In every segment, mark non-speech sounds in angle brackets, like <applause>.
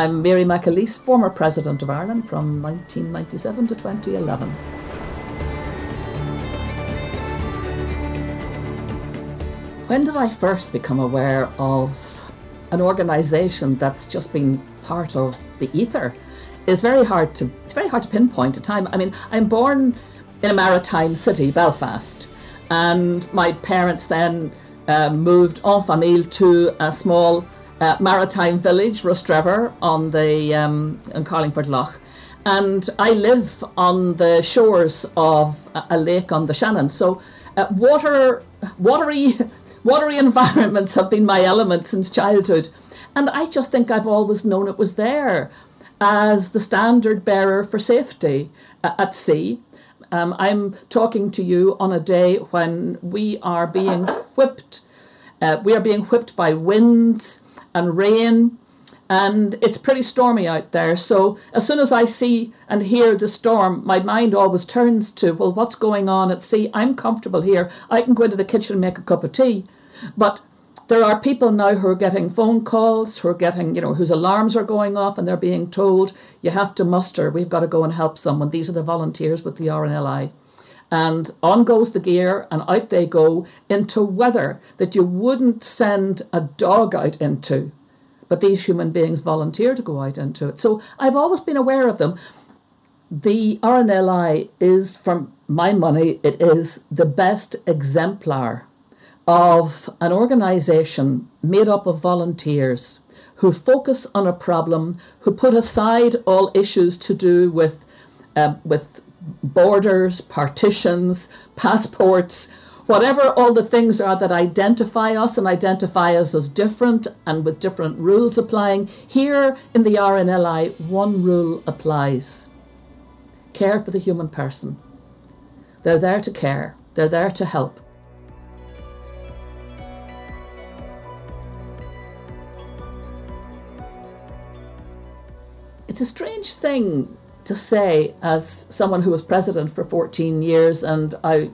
I'm Mary McAleese, former President of Ireland from 1997 to 2011. When did I first become aware of an organisation that's just been part of the ether? It's very hard to it's very hard to pinpoint a time. I mean, I'm born in a maritime city, Belfast, and my parents then uh, moved en famille to a small uh, maritime village, Rostrevor, on the um, in Carlingford Lough. And I live on the shores of a, a lake on the Shannon. So, uh, water, watery, <laughs> watery environments have been my element since childhood. And I just think I've always known it was there as the standard bearer for safety uh, at sea. Um, I'm talking to you on a day when we are being whipped. Uh, we are being whipped by winds and rain, and it's pretty stormy out there. So as soon as I see and hear the storm, my mind always turns to, well, what's going on at sea? I'm comfortable here. I can go into the kitchen and make a cup of tea. But there are people now who are getting phone calls, who are getting, you know, whose alarms are going off and they're being told, you have to muster, we've got to go and help someone. These are the volunteers with the RNLI. And on goes the gear and out they go into weather that you wouldn't send a dog out into. But these human beings volunteer to go out into it. So I've always been aware of them. The RNLI is, from my money, it is the best exemplar of an organisation made up of volunteers who focus on a problem, who put aside all issues to do with, uh, with borders, partitions, passports, whatever all the things are that identify us and identify us as different and with different rules applying, here in the RNLI, one rule applies care for the human person. They're there to care, they're there to help. It's a strange thing to say as someone who was president for 14 years and I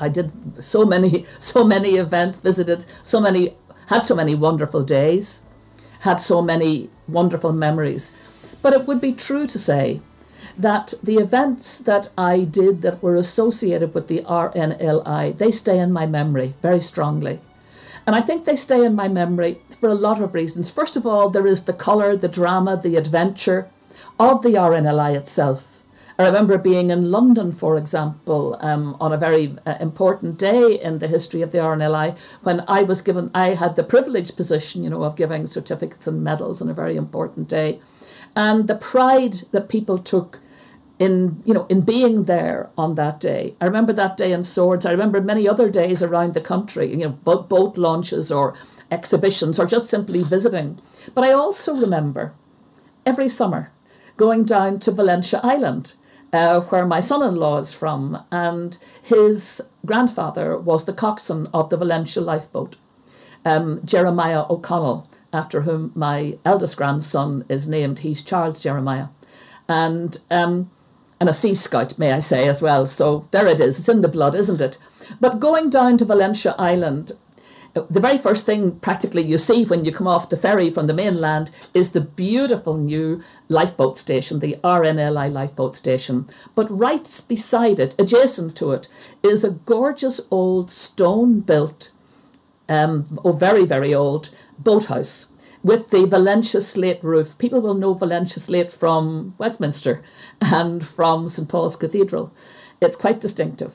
I did so many <laughs> so many events visited so many had so many wonderful days had so many wonderful memories. But it would be true to say that the events that I did that were associated with the RNLI they stay in my memory very strongly. And I think they stay in my memory for a lot of reasons. First of all there is the color the drama the adventure of the RNLI itself. I remember being in London, for example, um, on a very uh, important day in the history of the RNLI when I was given, I had the privileged position, you know, of giving certificates and medals on a very important day. And the pride that people took in, you know, in being there on that day. I remember that day in Swords. I remember many other days around the country, you know, boat, boat launches or exhibitions or just simply visiting. But I also remember every summer going down to Valentia Island, uh, where my son in law is from, and his grandfather was the coxswain of the Valentia lifeboat, um, Jeremiah O'Connell, after whom my eldest grandson is named. He's Charles Jeremiah. And um, and a sea scout, may I say, as well. So there it is. It's in the blood, isn't it? But going down to Valentia Island the very first thing practically you see when you come off the ferry from the mainland is the beautiful new lifeboat station, the RNLI lifeboat station. But right beside it, adjacent to it, is a gorgeous old stone built, um, oh, very, very old boathouse with the Valentia slate roof. People will know Valentia slate from Westminster and from St Paul's Cathedral. It's quite distinctive.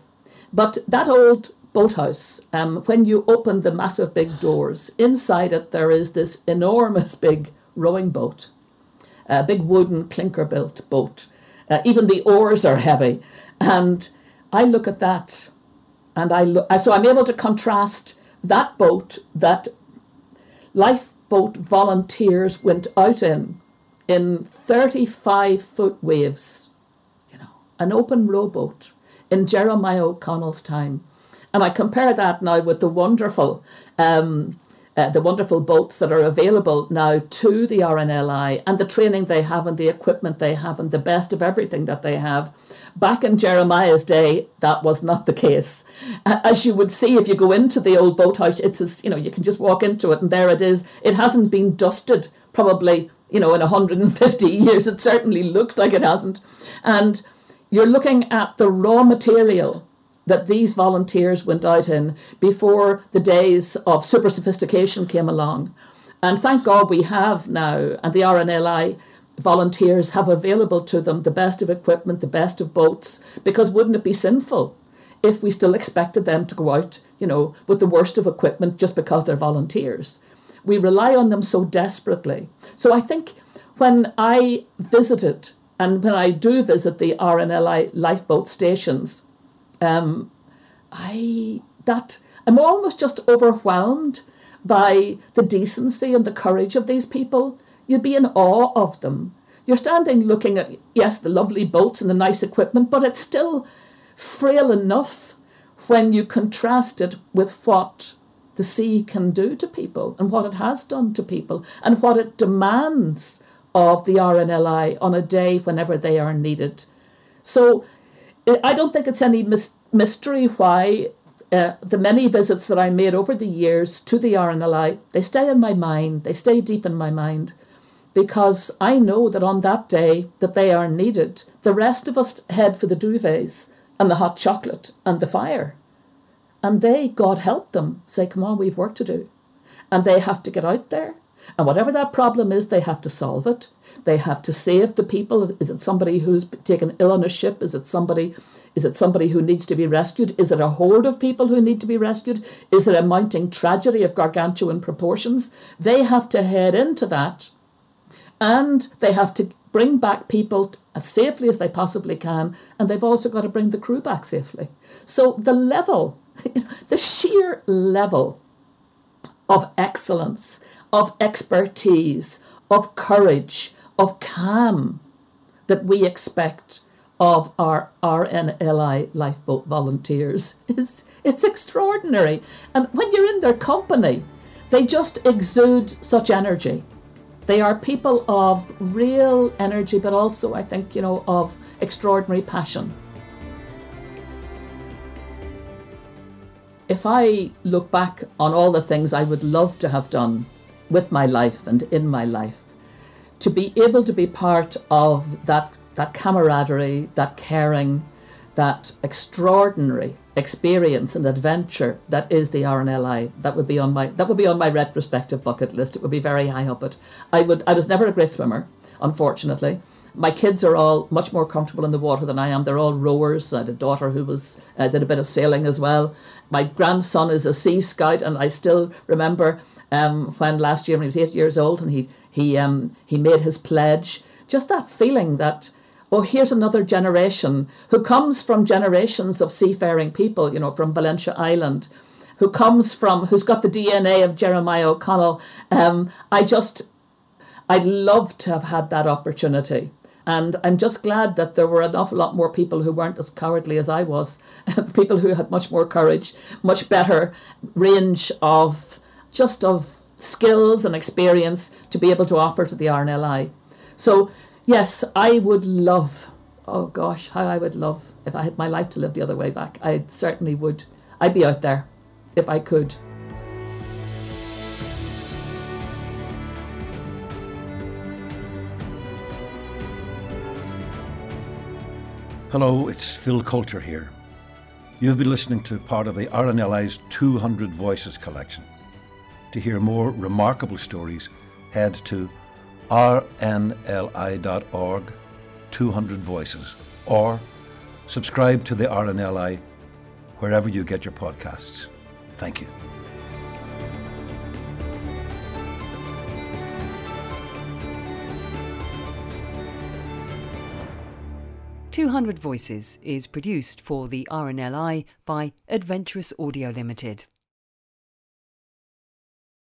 But that old boathouse, um, when you open the massive big doors, inside it there is this enormous big rowing boat, a big wooden clinker built boat. Uh, even the oars are heavy. And I look at that and I look, so I'm able to contrast that boat that lifeboat volunteers went out in in 35 foot waves, you know, an open rowboat in Jeremiah O'Connell's time and I compare that now with the wonderful, um, uh, the wonderful boats that are available now to the RNLI and the training they have and the equipment they have and the best of everything that they have. Back in Jeremiah's day, that was not the case. As you would see if you go into the old boathouse, it's as, you know, you can just walk into it and there it is. It hasn't been dusted probably you know, in 150 <laughs> years. It certainly looks like it hasn't. And you're looking at the raw material that these volunteers went out in before the days of super sophistication came along. And thank God we have now, and the RNLI volunteers have available to them the best of equipment, the best of boats, because wouldn't it be sinful if we still expected them to go out, you know, with the worst of equipment just because they're volunteers? We rely on them so desperately. So I think when I visited and when I do visit the RNLI lifeboat stations, um, I that I'm almost just overwhelmed by the decency and the courage of these people. You'd be in awe of them. You're standing looking at yes, the lovely boats and the nice equipment, but it's still frail enough when you contrast it with what the sea can do to people and what it has done to people and what it demands of the RNLI on a day whenever they are needed. So I don't think it's any mis- mystery why uh, the many visits that I made over the years to the RNLI, they stay in my mind, they stay deep in my mind, because I know that on that day that they are needed, the rest of us head for the duvets and the hot chocolate and the fire. And they, God help them, say, come on, we've work to do. And they have to get out there and whatever that problem is, they have to solve it. They have to save the people. Is it somebody who's taken ill on a ship? Is it somebody? Is it somebody who needs to be rescued? Is it a horde of people who need to be rescued? Is there a mounting tragedy of gargantuan proportions? They have to head into that, and they have to bring back people as safely as they possibly can, and they've also got to bring the crew back safely. So the level, <laughs> the sheer level of excellence of expertise, of courage, of calm that we expect of our RNLI lifeboat volunteers <laughs> is it's extraordinary. And when you're in their company, they just exude such energy. They are people of real energy, but also, I think, you know, of extraordinary passion. If I look back on all the things I would love to have done with my life and in my life. To be able to be part of that, that camaraderie, that caring, that extraordinary experience and adventure that is the RNLI. That would be on my that would be on my retrospective bucket list. It would be very high up it. I would I was never a great swimmer, unfortunately. My kids are all much more comfortable in the water than I am. They're all rowers. I had a daughter who was uh, did a bit of sailing as well. My grandson is a sea scout, and I still remember um, when last year when he was eight years old and he he um, he made his pledge. Just that feeling that oh here's another generation who comes from generations of seafaring people, you know, from Valentia Island, who comes from who's got the DNA of Jeremiah O'Connell. Um, I just I'd love to have had that opportunity. And I'm just glad that there were an awful lot more people who weren't as cowardly as I was, <laughs> people who had much more courage, much better range of just of skills and experience to be able to offer to the RNLI. So, yes, I would love, oh gosh, how I would love if I had my life to live the other way back. I certainly would. I'd be out there if I could. Hello, it's Phil Coulter here. You've been listening to part of the RNLI's 200 Voices collection. To hear more remarkable stories, head to rnli.org 200 Voices or subscribe to the RNLI wherever you get your podcasts. Thank you. Two Hundred Voices is produced for the RNLI by Adventurous Audio Limited.